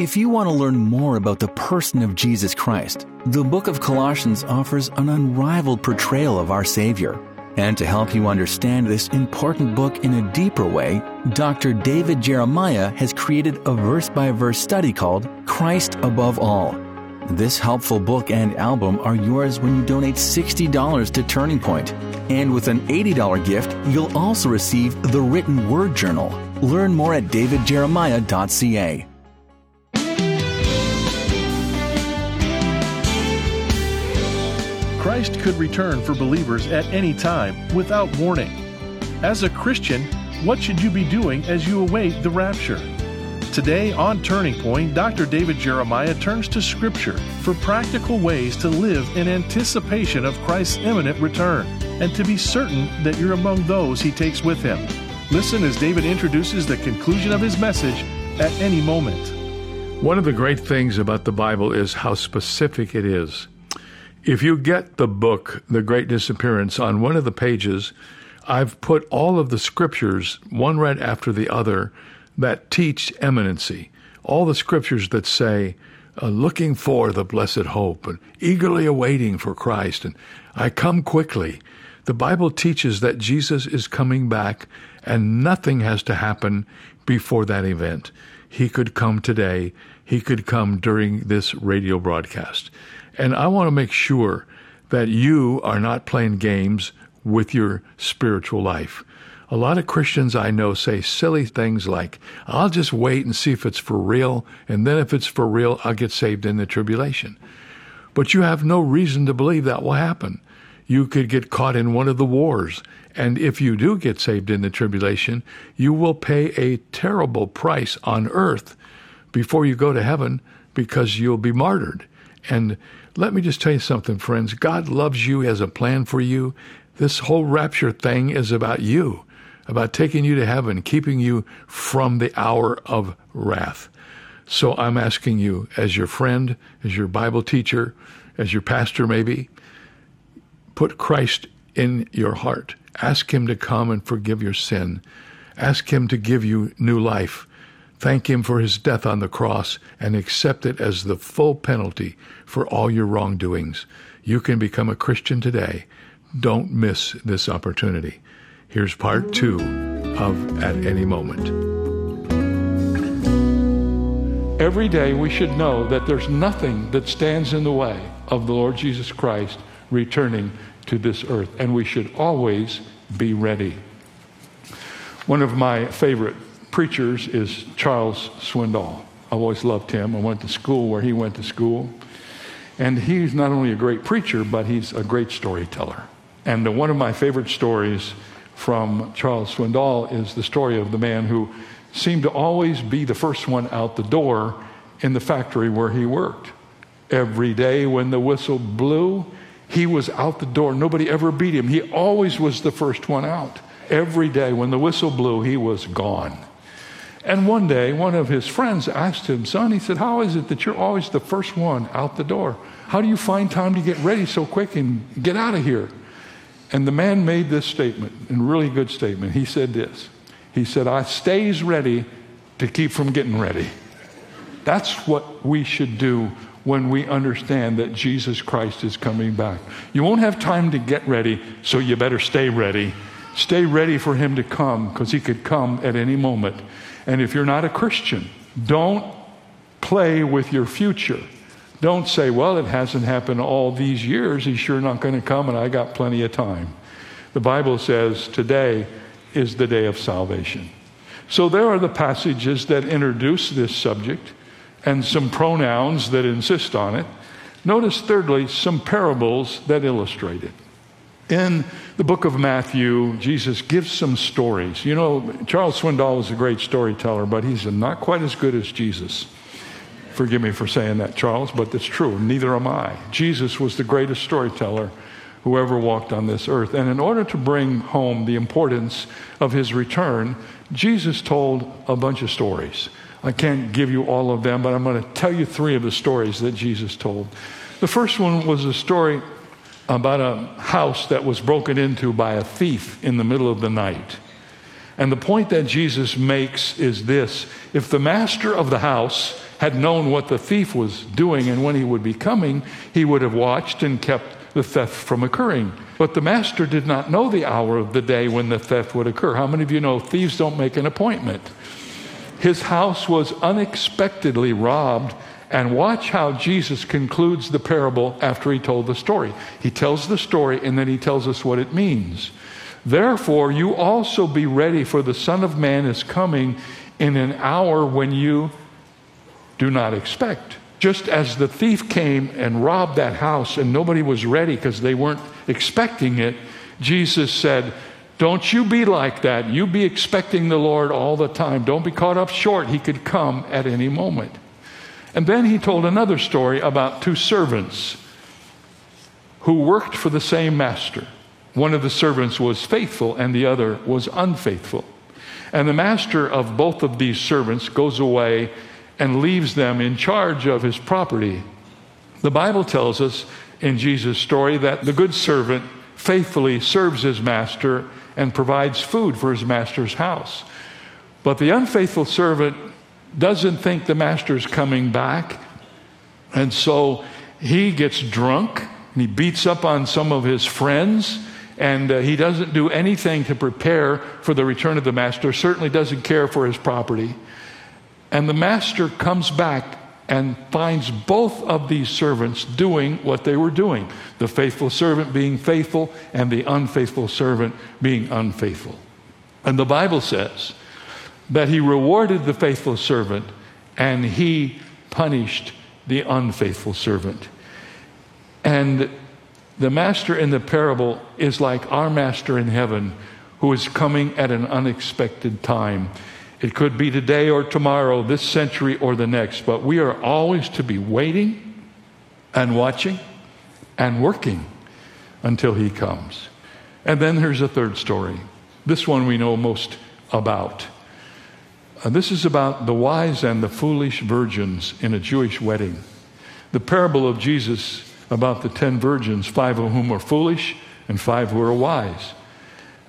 If you want to learn more about the person of Jesus Christ, the book of Colossians offers an unrivaled portrayal of our Savior. And to help you understand this important book in a deeper way, Dr. David Jeremiah has created a verse by verse study called Christ Above All. This helpful book and album are yours when you donate $60 to Turning Point. And with an $80 gift, you'll also receive the written word journal. Learn more at davidjeremiah.ca. Christ could return for believers at any time without warning. As a Christian, what should you be doing as you await the rapture? Today on Turning Point, Dr. David Jeremiah turns to Scripture for practical ways to live in anticipation of Christ's imminent return and to be certain that you're among those he takes with him. Listen as David introduces the conclusion of his message at any moment. One of the great things about the Bible is how specific it is. If you get the book, The Great Disappearance, on one of the pages, I've put all of the scriptures, one right after the other, that teach imminency. All the scriptures that say, uh, looking for the blessed hope and eagerly awaiting for Christ, and I come quickly. The Bible teaches that Jesus is coming back and nothing has to happen before that event. He could come today. He could come during this radio broadcast. And I want to make sure that you are not playing games with your spiritual life. A lot of Christians I know say silly things like, I'll just wait and see if it's for real, and then if it's for real, I'll get saved in the tribulation. But you have no reason to believe that will happen. You could get caught in one of the wars, and if you do get saved in the tribulation, you will pay a terrible price on earth before you go to heaven because you'll be martyred. And let me just tell you something, friends. God loves you, He has a plan for you. This whole rapture thing is about you, about taking you to heaven, keeping you from the hour of wrath. So I'm asking you, as your friend, as your Bible teacher, as your pastor maybe, put Christ in your heart. Ask Him to come and forgive your sin. Ask Him to give you new life. Thank Him for His death on the cross and accept it as the full penalty for all your wrongdoings. You can become a Christian today. Don't miss this opportunity. Here's part two of At Any Moment. Every day we should know that there's nothing that stands in the way of the Lord Jesus Christ returning to this earth, and we should always be ready. One of my favorite preachers is Charles Swindoll. I've always loved him. I went to school where he went to school. And he's not only a great preacher, but he's a great storyteller. And one of my favorite stories from Charles Swindoll is the story of the man who seemed to always be the first one out the door in the factory where he worked. Every day when the whistle blew, he was out the door. Nobody ever beat him. He always was the first one out. Every day when the whistle blew, he was gone. And one day, one of his friends asked him, Son, he said, How is it that you're always the first one out the door? How do you find time to get ready so quick and get out of here? And the man made this statement, a really good statement. He said this He said, I stays ready to keep from getting ready. That's what we should do when we understand that Jesus Christ is coming back. You won't have time to get ready, so you better stay ready. Stay ready for him to come because he could come at any moment. And if you're not a Christian, don't play with your future. Don't say, well, it hasn't happened all these years. He's sure not going to come, and I got plenty of time. The Bible says today is the day of salvation. So there are the passages that introduce this subject and some pronouns that insist on it. Notice, thirdly, some parables that illustrate it. In the book of Matthew, Jesus gives some stories. You know, Charles Swindoll is a great storyteller, but he's not quite as good as Jesus. Forgive me for saying that, Charles, but it's true. Neither am I. Jesus was the greatest storyteller who ever walked on this earth. And in order to bring home the importance of his return, Jesus told a bunch of stories. I can't give you all of them, but I'm going to tell you three of the stories that Jesus told. The first one was a story about a house that was broken into by a thief in the middle of the night. And the point that Jesus makes is this if the master of the house had known what the thief was doing and when he would be coming, he would have watched and kept the theft from occurring. But the master did not know the hour of the day when the theft would occur. How many of you know thieves don't make an appointment? His house was unexpectedly robbed. And watch how Jesus concludes the parable after he told the story. He tells the story and then he tells us what it means. Therefore, you also be ready, for the Son of Man is coming in an hour when you do not expect. Just as the thief came and robbed that house and nobody was ready because they weren't expecting it, Jesus said, Don't you be like that. You be expecting the Lord all the time. Don't be caught up short. He could come at any moment. And then he told another story about two servants who worked for the same master. One of the servants was faithful and the other was unfaithful. And the master of both of these servants goes away and leaves them in charge of his property. The Bible tells us in Jesus' story that the good servant faithfully serves his master and provides food for his master's house. But the unfaithful servant doesn't think the master's coming back, and so he gets drunk and he beats up on some of his friends. And uh, he doesn't do anything to prepare for the return of the master, certainly doesn't care for his property. And the master comes back and finds both of these servants doing what they were doing the faithful servant being faithful, and the unfaithful servant being unfaithful. And the Bible says that he rewarded the faithful servant and he punished the unfaithful servant. And the master in the parable is like our master in heaven who is coming at an unexpected time. It could be today or tomorrow, this century or the next, but we are always to be waiting and watching and working until he comes. And then there's a third story. This one we know most about. Uh, this is about the wise and the foolish virgins in a Jewish wedding. The parable of Jesus about the ten virgins, five of whom were foolish and five who were wise.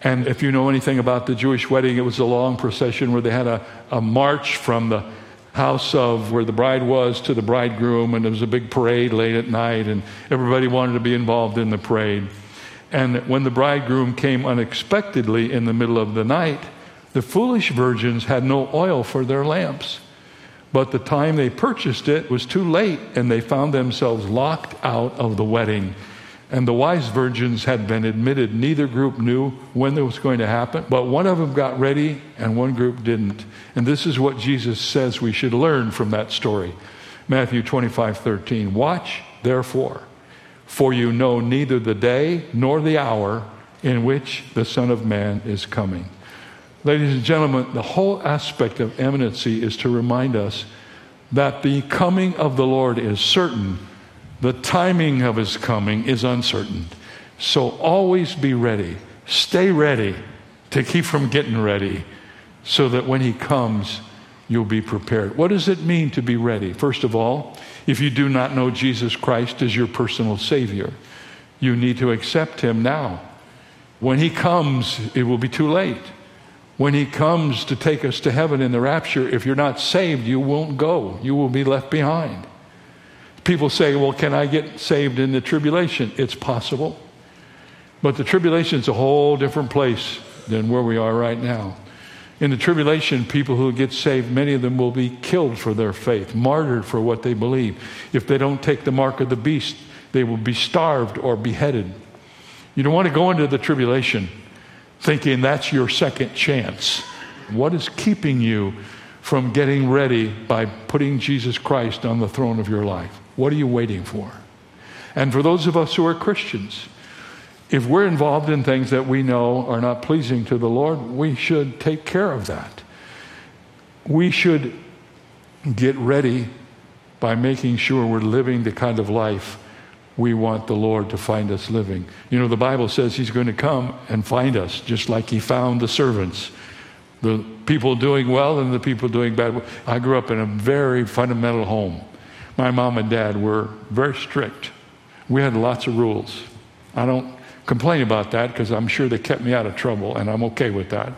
And if you know anything about the Jewish wedding, it was a long procession where they had a, a march from the house of where the bride was to the bridegroom, and there was a big parade late at night, and everybody wanted to be involved in the parade. And when the bridegroom came unexpectedly in the middle of the night, the foolish virgins had no oil for their lamps. But the time they purchased it was too late, and they found themselves locked out of the wedding and the wise virgins had been admitted. Neither group knew when it was going to happen, but one of them got ready and one group didn't. And this is what Jesus says we should learn from that story. Matthew 25, 13. Watch, therefore, for you know neither the day nor the hour in which the Son of Man is coming. Ladies and gentlemen, the whole aspect of imminency is to remind us that the coming of the Lord is certain the timing of his coming is uncertain. So always be ready. Stay ready to keep from getting ready so that when he comes, you'll be prepared. What does it mean to be ready? First of all, if you do not know Jesus Christ as your personal Savior, you need to accept him now. When he comes, it will be too late. When he comes to take us to heaven in the rapture, if you're not saved, you won't go. You will be left behind. People say, well, can I get saved in the tribulation? It's possible. But the tribulation is a whole different place than where we are right now. In the tribulation, people who get saved, many of them will be killed for their faith, martyred for what they believe. If they don't take the mark of the beast, they will be starved or beheaded. You don't want to go into the tribulation thinking that's your second chance. What is keeping you from getting ready by putting Jesus Christ on the throne of your life? What are you waiting for? And for those of us who are Christians, if we're involved in things that we know are not pleasing to the Lord, we should take care of that. We should get ready by making sure we're living the kind of life we want the Lord to find us living. You know, the Bible says He's going to come and find us, just like He found the servants, the people doing well and the people doing bad. I grew up in a very fundamental home my mom and dad were very strict. We had lots of rules. I don't complain about that because I'm sure they kept me out of trouble, and I'm okay with that.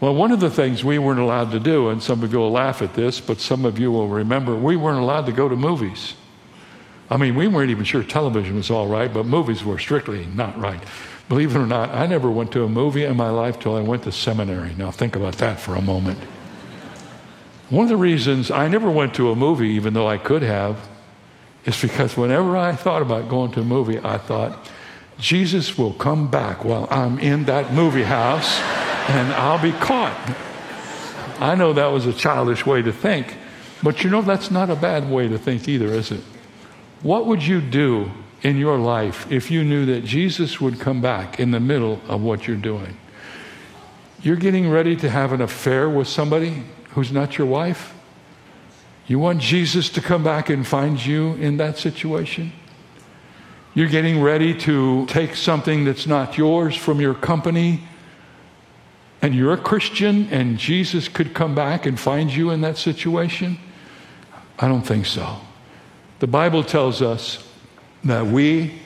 Well, one of the things we weren't allowed to do, and some of you will laugh at this, but some of you will remember, we weren't allowed to go to movies. I mean, we weren't even sure television was all right, but movies were strictly not right. Believe it or not, I never went to a movie in my life till I went to seminary. Now, think about that for a moment. One of the reasons I never went to a movie, even though I could have, is because whenever I thought about going to a movie, I thought, Jesus will come back while I'm in that movie house and I'll be caught. I know that was a childish way to think, but you know, that's not a bad way to think either, is it? What would you do in your life if you knew that Jesus would come back in the middle of what you're doing? You're getting ready to have an affair with somebody who's not your wife? You want Jesus to come back and find you in that situation? You're getting ready to take something that's not yours from your company and you're a Christian and Jesus could come back and find you in that situation? I don't think so. The Bible tells us that we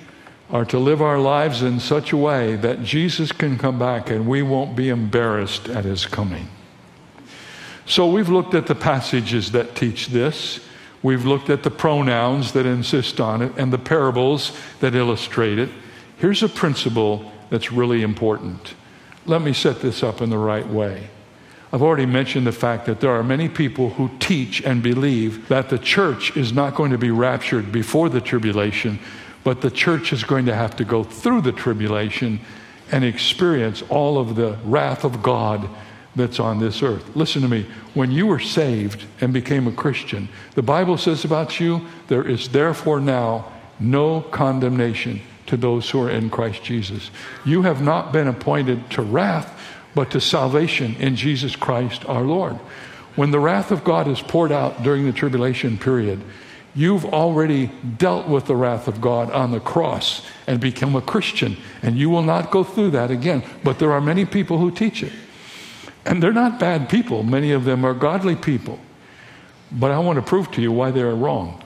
are to live our lives in such a way that Jesus can come back and we won't be embarrassed at his coming. So we've looked at the passages that teach this. We've looked at the pronouns that insist on it and the parables that illustrate it. Here's a principle that's really important. Let me set this up in the right way. I've already mentioned the fact that there are many people who teach and believe that the church is not going to be raptured before the tribulation, but the church is going to have to go through the tribulation and experience all of the wrath of God that's on this earth. Listen to me. When you were saved and became a Christian, the Bible says about you, there is therefore now no condemnation to those who are in Christ Jesus. You have not been appointed to wrath, but to salvation in Jesus Christ our Lord. When the wrath of God is poured out during the tribulation period, you've already dealt with the wrath of God on the cross and become a Christian, and you will not go through that again. But there are many people who teach it. And they're not bad people, many of them are godly people. But I want to prove to you why they are wrong.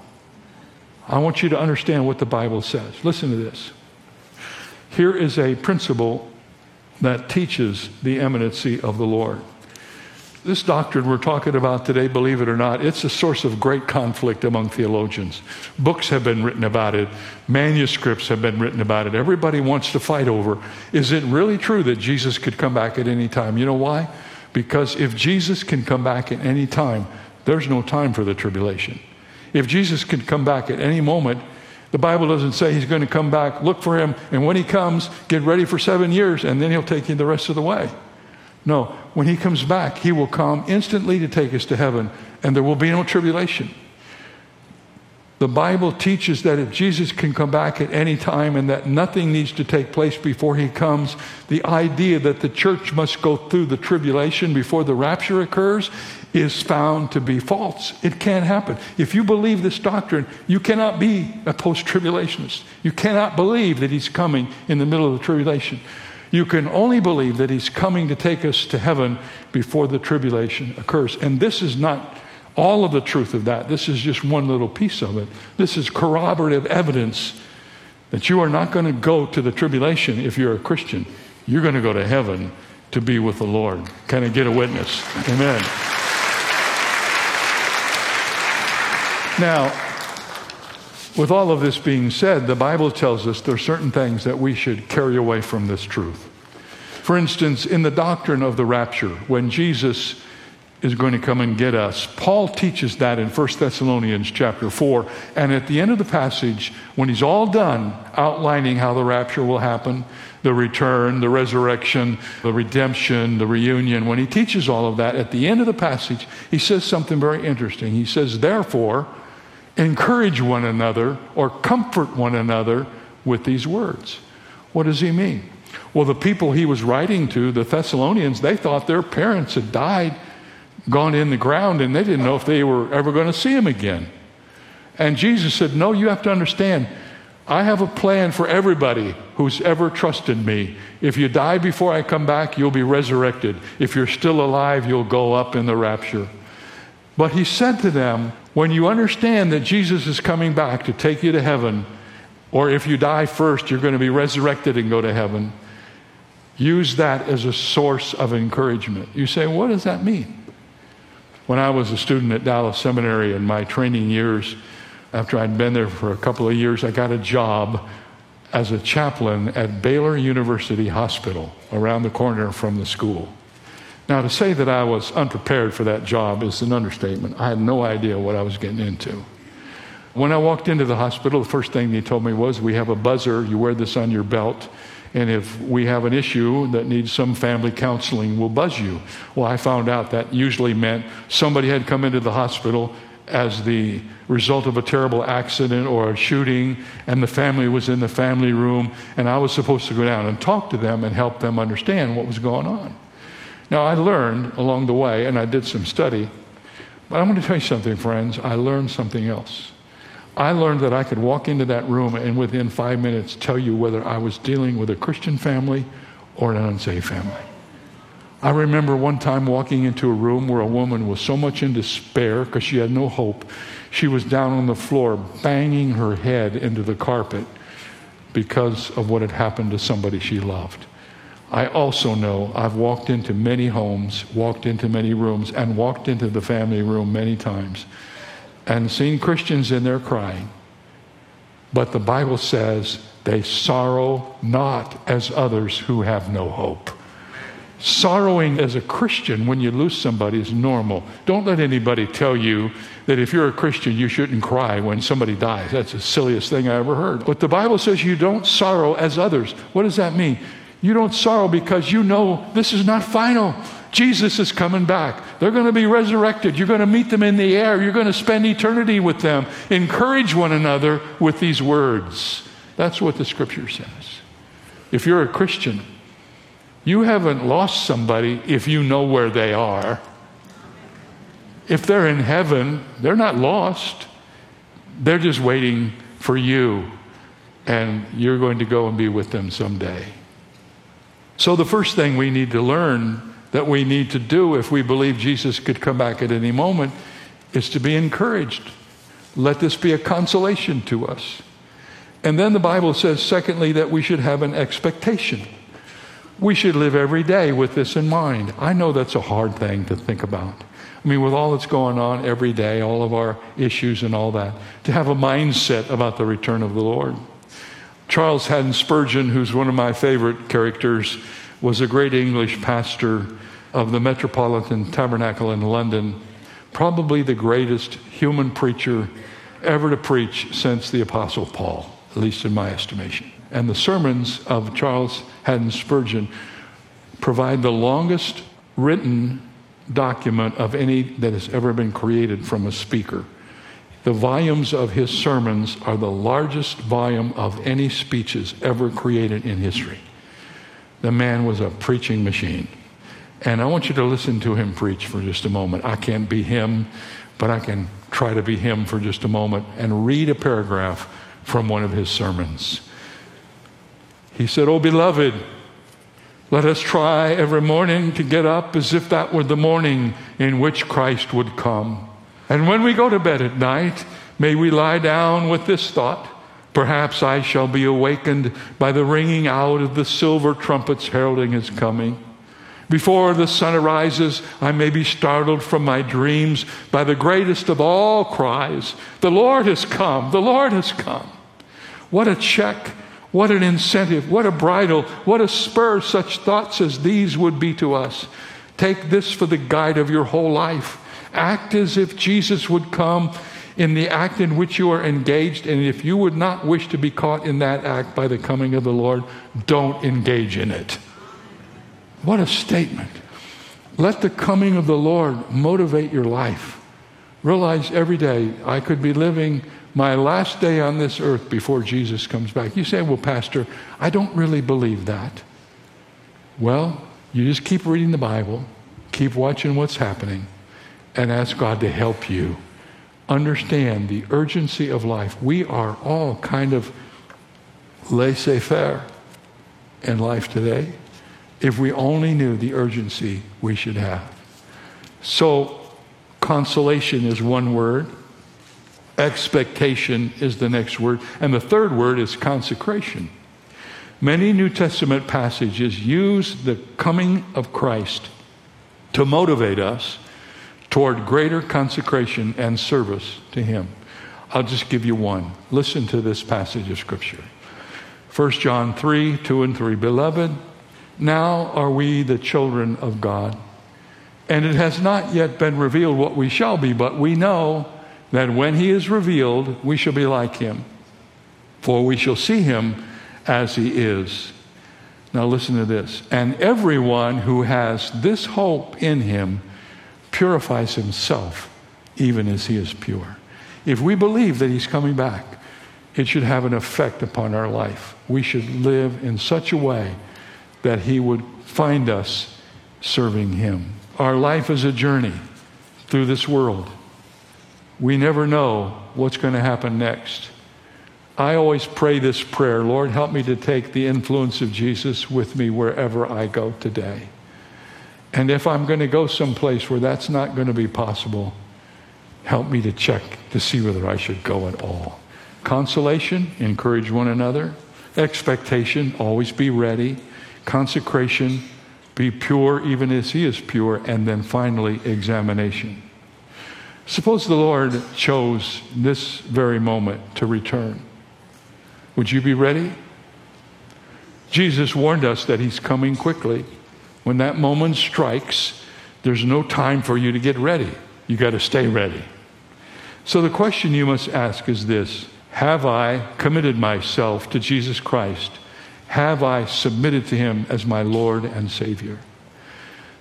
I want you to understand what the Bible says. Listen to this. Here is a principle that teaches the imminency of the Lord. This doctrine we're talking about today, believe it or not, it's a source of great conflict among theologians. Books have been written about it, manuscripts have been written about it. Everybody wants to fight over is it really true that Jesus could come back at any time? You know why? Because if Jesus can come back at any time, there's no time for the tribulation. If Jesus can come back at any moment, the Bible doesn't say he's going to come back, look for him, and when he comes, get ready for seven years, and then he'll take you the rest of the way. No, when he comes back, he will come instantly to take us to heaven, and there will be no tribulation. The Bible teaches that if Jesus can come back at any time and that nothing needs to take place before he comes, the idea that the church must go through the tribulation before the rapture occurs is found to be false. It can't happen. If you believe this doctrine, you cannot be a post tribulationist. You cannot believe that he's coming in the middle of the tribulation. You can only believe that he's coming to take us to heaven before the tribulation occurs. And this is not all of the truth of that. This is just one little piece of it. This is corroborative evidence that you are not going to go to the tribulation if you're a Christian. You're going to go to heaven to be with the Lord. Can I get a witness? Amen. Now, with all of this being said, the Bible tells us there are certain things that we should carry away from this truth. For instance, in the doctrine of the rapture, when Jesus is going to come and get us. Paul teaches that in 1 Thessalonians chapter 4. And at the end of the passage, when he's all done outlining how the rapture will happen, the return, the resurrection, the redemption, the reunion, when he teaches all of that, at the end of the passage, he says something very interesting. He says, Therefore, encourage one another or comfort one another with these words. What does he mean? Well, the people he was writing to, the Thessalonians, they thought their parents had died gone in the ground and they didn't know if they were ever going to see him again. And Jesus said, No, you have to understand. I have a plan for everybody who's ever trusted me. If you die before I come back, you'll be resurrected. If you're still alive, you'll go up in the rapture. But he said to them, When you understand that Jesus is coming back to take you to heaven, or if you die first, you're going to be resurrected and go to heaven, Use that as a source of encouragement. You say, what does that mean? When I was a student at Dallas Seminary in my training years, after I'd been there for a couple of years, I got a job as a chaplain at Baylor University Hospital around the corner from the school. Now, to say that I was unprepared for that job is an understatement. I had no idea what I was getting into. When I walked into the hospital, the first thing they told me was, We have a buzzer, you wear this on your belt. And if we have an issue that needs some family counseling, we'll buzz you. Well, I found out that usually meant somebody had come into the hospital as the result of a terrible accident or a shooting, and the family was in the family room, and I was supposed to go down and talk to them and help them understand what was going on. Now, I learned along the way, and I did some study, but I'm going to tell you something, friends. I learned something else. I learned that I could walk into that room and within five minutes tell you whether I was dealing with a Christian family or an unsaved family. I remember one time walking into a room where a woman was so much in despair because she had no hope. She was down on the floor banging her head into the carpet because of what had happened to somebody she loved. I also know I've walked into many homes, walked into many rooms, and walked into the family room many times and seen Christians in there crying. But the Bible says they sorrow not as others who have no hope. Sorrowing as a Christian when you lose somebody is normal. Don't let anybody tell you that if you're a Christian, you shouldn't cry when somebody dies. That's the silliest thing I ever heard. But the Bible says you don't sorrow as others. What does that mean? You don't sorrow because you know this is not final. Jesus is coming back. They're going to be resurrected. You're going to meet them in the air. You're going to spend eternity with them. Encourage one another with these words. That's what the scripture says. If you're a Christian, you haven't lost somebody if you know where they are. If they're in heaven, they're not lost. They're just waiting for you, and you're going to go and be with them someday. So, the first thing we need to learn that we need to do if we believe Jesus could come back at any moment is to be encouraged. Let this be a consolation to us. And then the Bible says, secondly, that we should have an expectation. We should live every day with this in mind. I know that's a hard thing to think about. I mean, with all that's going on every day, all of our issues and all that, to have a mindset about the return of the Lord. Charles Haddon Spurgeon, who's one of my favorite characters, was a great English pastor of the Metropolitan Tabernacle in London, probably the greatest human preacher ever to preach since the Apostle Paul, at least in my estimation. And the sermons of Charles Haddon Spurgeon provide the longest written document of any that has ever been created from a speaker. The volumes of his sermons are the largest volume of any speeches ever created in history. The man was a preaching machine. And I want you to listen to him preach for just a moment. I can't be him, but I can try to be him for just a moment and read a paragraph from one of his sermons. He said, Oh, beloved, let us try every morning to get up as if that were the morning in which Christ would come. And when we go to bed at night, may we lie down with this thought Perhaps I shall be awakened by the ringing out of the silver trumpets heralding his coming. Before the sun arises, I may be startled from my dreams by the greatest of all cries The Lord has come! The Lord has come! What a check! What an incentive! What a bridle! What a spur such thoughts as these would be to us. Take this for the guide of your whole life. Act as if Jesus would come in the act in which you are engaged, and if you would not wish to be caught in that act by the coming of the Lord, don't engage in it. What a statement. Let the coming of the Lord motivate your life. Realize every day I could be living my last day on this earth before Jesus comes back. You say, Well, Pastor, I don't really believe that. Well, you just keep reading the Bible, keep watching what's happening, and ask God to help you understand the urgency of life. We are all kind of laissez faire in life today if we only knew the urgency we should have. So, consolation is one word, expectation is the next word, and the third word is consecration. Many New Testament passages use the coming of Christ to motivate us toward greater consecration and service to Him. I'll just give you one. Listen to this passage of Scripture 1 John 3 2 and 3. Beloved, now are we the children of God, and it has not yet been revealed what we shall be, but we know that when He is revealed, we shall be like Him, for we shall see Him as He is. Now, listen to this. And everyone who has this hope in Him purifies himself even as He is pure. If we believe that He's coming back, it should have an effect upon our life. We should live in such a way that He would find us serving Him. Our life is a journey through this world. We never know what's going to happen next. I always pray this prayer Lord, help me to take the influence of Jesus with me wherever I go today. And if I'm going to go someplace where that's not going to be possible, help me to check to see whether I should go at all. Consolation, encourage one another. Expectation, always be ready. Consecration, be pure even as He is pure. And then finally, examination. Suppose the Lord chose this very moment to return. Would you be ready? Jesus warned us that He's coming quickly. When that moment strikes, there's no time for you to get ready. You got to stay ready. So the question you must ask is this Have I committed myself to Jesus Christ? Have I submitted to Him as my Lord and Savior?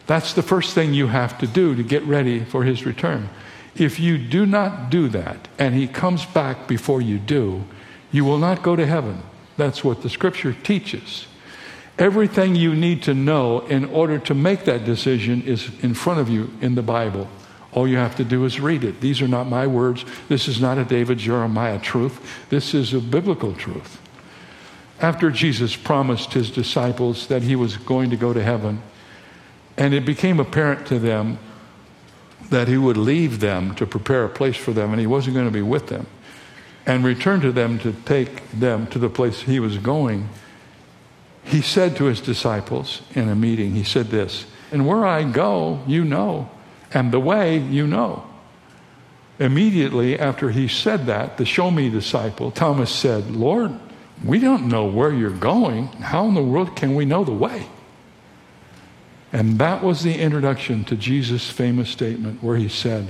That's the first thing you have to do to get ready for His return. If you do not do that and He comes back before you do, you will not go to heaven. That's what the scripture teaches. Everything you need to know in order to make that decision is in front of you in the Bible. All you have to do is read it. These are not my words. This is not a David Jeremiah truth. This is a biblical truth. After Jesus promised his disciples that he was going to go to heaven, and it became apparent to them that he would leave them to prepare a place for them, and he wasn't going to be with them, and return to them to take them to the place he was going, he said to his disciples in a meeting, he said this, and where I go, you know and the way you know. Immediately after he said that, the show me disciple, Thomas said, Lord, we don't know where you're going. How in the world can we know the way? And that was the introduction to Jesus' famous statement where he said,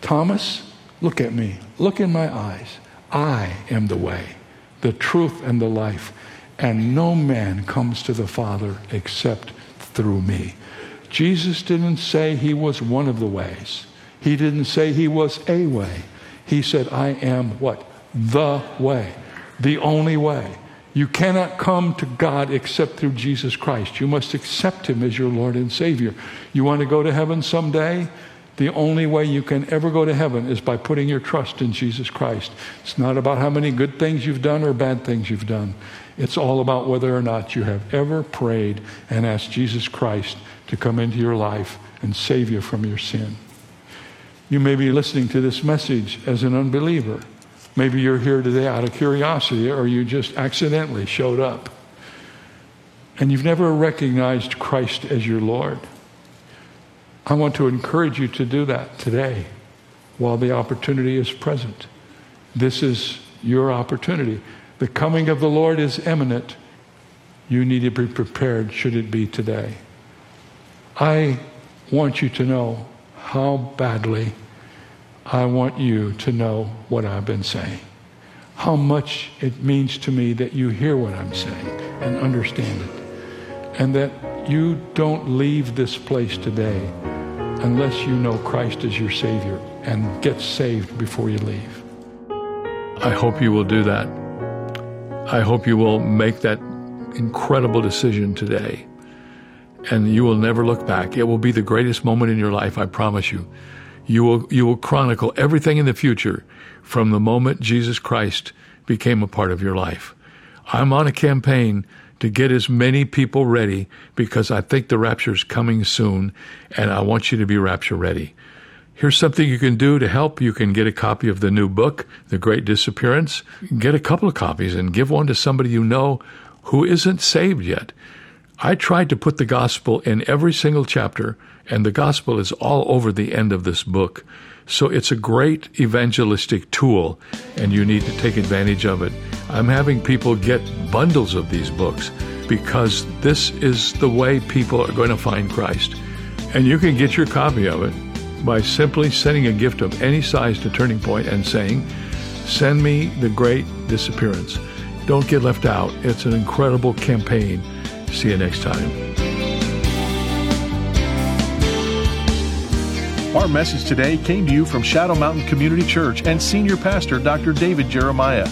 Thomas, look at me. Look in my eyes. I am the way, the truth, and the life. And no man comes to the Father except through me. Jesus didn't say he was one of the ways. He didn't say he was a way. He said, I am what? The way. The only way. You cannot come to God except through Jesus Christ. You must accept him as your Lord and Savior. You want to go to heaven someday? The only way you can ever go to heaven is by putting your trust in Jesus Christ. It's not about how many good things you've done or bad things you've done. It's all about whether or not you have ever prayed and asked Jesus Christ to come into your life and save you from your sin. You may be listening to this message as an unbeliever. Maybe you're here today out of curiosity or you just accidentally showed up. And you've never recognized Christ as your Lord. I want to encourage you to do that today while the opportunity is present. This is your opportunity. The coming of the Lord is imminent. You need to be prepared should it be today. I want you to know how badly I want you to know what I've been saying. How much it means to me that you hear what I'm saying and understand it. And that you don't leave this place today unless you know Christ as your Savior and get saved before you leave. I hope you will do that. I hope you will make that incredible decision today and you will never look back. It will be the greatest moment in your life, I promise you. You will, you will chronicle everything in the future from the moment Jesus Christ became a part of your life. I'm on a campaign to get as many people ready because I think the rapture is coming soon and I want you to be rapture ready. Here's something you can do to help. You can get a copy of the new book, The Great Disappearance. Get a couple of copies and give one to somebody you know who isn't saved yet. I tried to put the gospel in every single chapter, and the gospel is all over the end of this book. So it's a great evangelistic tool, and you need to take advantage of it. I'm having people get bundles of these books because this is the way people are going to find Christ. And you can get your copy of it by simply sending a gift of any size to Turning Point and saying, Send me the great disappearance. Don't get left out. It's an incredible campaign. See you next time. Our message today came to you from Shadow Mountain Community Church and Senior Pastor Dr. David Jeremiah.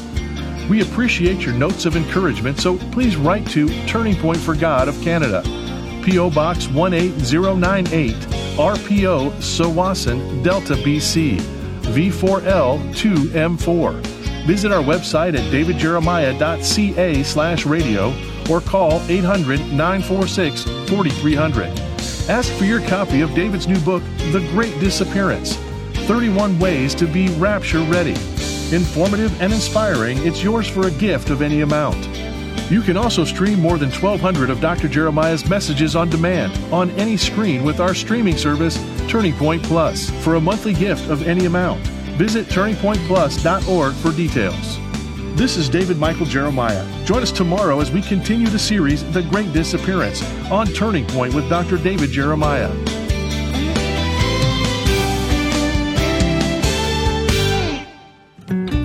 We appreciate your notes of encouragement, so please write to Turning Point for God of Canada, P.O. Box 18098, RPO, Tsawwassen, Delta, BC, V4L 2M4. Visit our website at davidjeremiah.ca slash radio or call 800 946 4300. Ask for your copy of David's new book, The Great Disappearance 31 Ways to Be Rapture Ready. Informative and inspiring, it's yours for a gift of any amount. You can also stream more than 1,200 of Dr. Jeremiah's messages on demand on any screen with our streaming service, Turning Point Plus, for a monthly gift of any amount. Visit turningpointplus.org for details. This is David Michael Jeremiah. Join us tomorrow as we continue the series The Great Disappearance on Turning Point with Dr. David Jeremiah.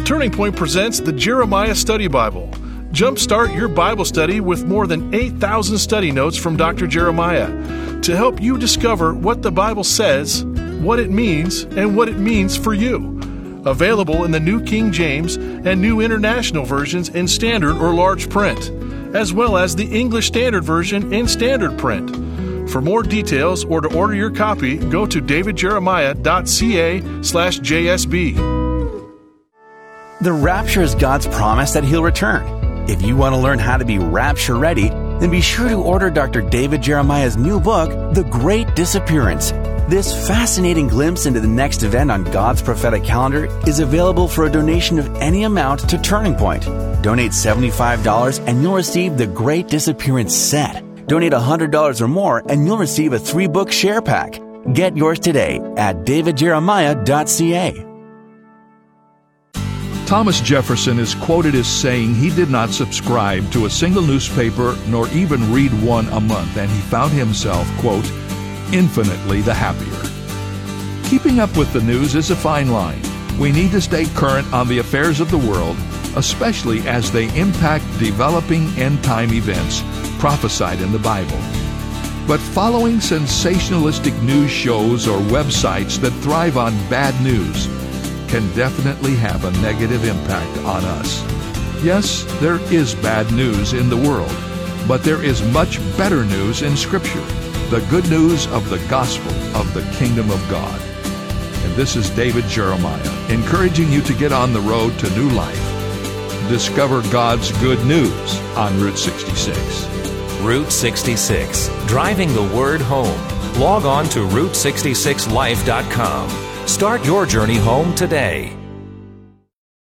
Turning Point presents the Jeremiah Study Bible. Jumpstart your Bible study with more than 8,000 study notes from Dr. Jeremiah to help you discover what the Bible says, what it means, and what it means for you. Available in the New King James and New International versions in standard or large print, as well as the English Standard Version in standard print. For more details or to order your copy, go to davidjeremiah.ca slash JSB. The rapture is God's promise that He'll return. If you want to learn how to be rapture ready, then be sure to order Dr. David Jeremiah's new book, The Great Disappearance. This fascinating glimpse into the next event on God's prophetic calendar is available for a donation of any amount to Turning Point. Donate $75 and you'll receive The Great Disappearance set. Donate $100 or more and you'll receive a three book share pack. Get yours today at davidjeremiah.ca. Thomas Jefferson is quoted as saying he did not subscribe to a single newspaper nor even read one a month, and he found himself, quote, infinitely the happier. Keeping up with the news is a fine line. We need to stay current on the affairs of the world, especially as they impact developing end time events prophesied in the Bible. But following sensationalistic news shows or websites that thrive on bad news can definitely have a negative impact on us. Yes, there is bad news in the world, but there is much better news in Scripture the good news of the gospel of the kingdom of God. And this is David Jeremiah, encouraging you to get on the road to new life. Discover God's good news on Route 66. Route 66, driving the word home. Log on to Route66Life.com. Start your journey home today.